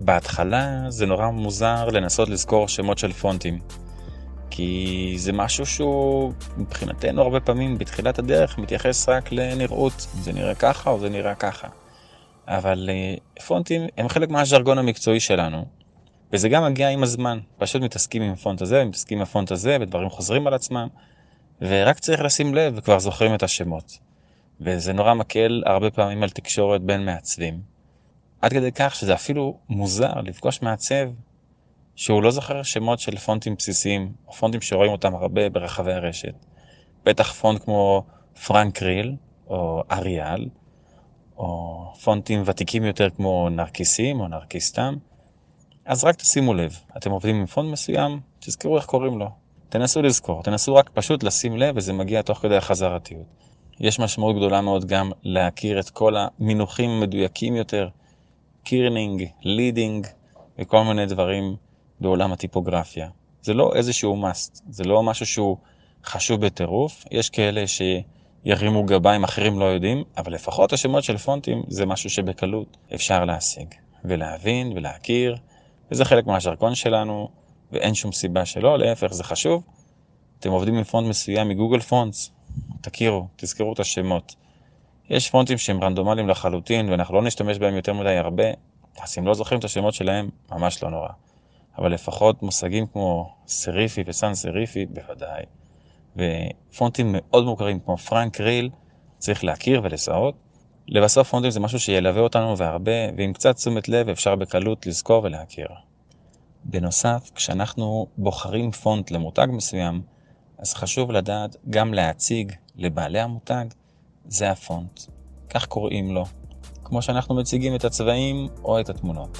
בהתחלה זה נורא מוזר לנסות לזכור שמות של פונטים. כי זה משהו שהוא מבחינתנו הרבה פעמים בתחילת הדרך מתייחס רק לנראות, זה נראה ככה או זה נראה ככה. אבל uh, פונטים הם חלק מהז'רגון המקצועי שלנו, וזה גם מגיע עם הזמן, פשוט מתעסקים עם הפונט הזה, מתעסקים עם הפונט הזה, ודברים חוזרים על עצמם, ורק צריך לשים לב וכבר זוכרים את השמות. וזה נורא מקל הרבה פעמים על תקשורת בין מעצבים. עד כדי כך שזה אפילו מוזר לפגוש מעצב שהוא לא זוכר שמות של פונטים בסיסיים, או פונטים שרואים אותם הרבה ברחבי הרשת. בטח פונט כמו פרנק ריל, או אריאל, או פונטים ותיקים יותר כמו נרקיסים או נרקיסטם. אז רק תשימו לב, אתם עובדים עם פונט מסוים, תזכרו איך קוראים לו. תנסו לזכור, תנסו רק פשוט לשים לב וזה מגיע תוך כדי החזרתיות. יש משמעות גדולה מאוד גם להכיר את כל המינוחים המדויקים יותר, kerning, leading וכל מיני דברים בעולם הטיפוגרפיה. זה לא איזשהו must, זה לא משהו שהוא חשוב בטירוף, יש כאלה שירימו גבה אם אחרים לא יודעים, אבל לפחות השמות של פונטים זה משהו שבקלות אפשר להשיג, ולהבין ולהכיר, וזה חלק מהז'רקון שלנו, ואין שום סיבה שלא, להפך זה חשוב. אתם עובדים עם פונט מסוים מ Google Fonts, תכירו, תזכרו את השמות. יש פונטים שהם רנדומליים לחלוטין ואנחנו לא נשתמש בהם יותר מדי הרבה, אז אם לא זוכרים את השמות שלהם, ממש לא נורא. אבל לפחות מושגים כמו סריפי וסן סריפי, בוודאי. ופונטים מאוד מוכרים כמו פרנק ריהל, צריך להכיר ולזהות. לבסוף פונטים זה משהו שילווה אותנו והרבה, ועם קצת תשומת לב אפשר בקלות לזכור ולהכיר. בנוסף, כשאנחנו בוחרים פונט למותג מסוים, אז חשוב לדעת גם להציג לבעלי המותג, זה הפונט. כך קוראים לו. כמו שאנחנו מציגים את הצבעים או את התמונות.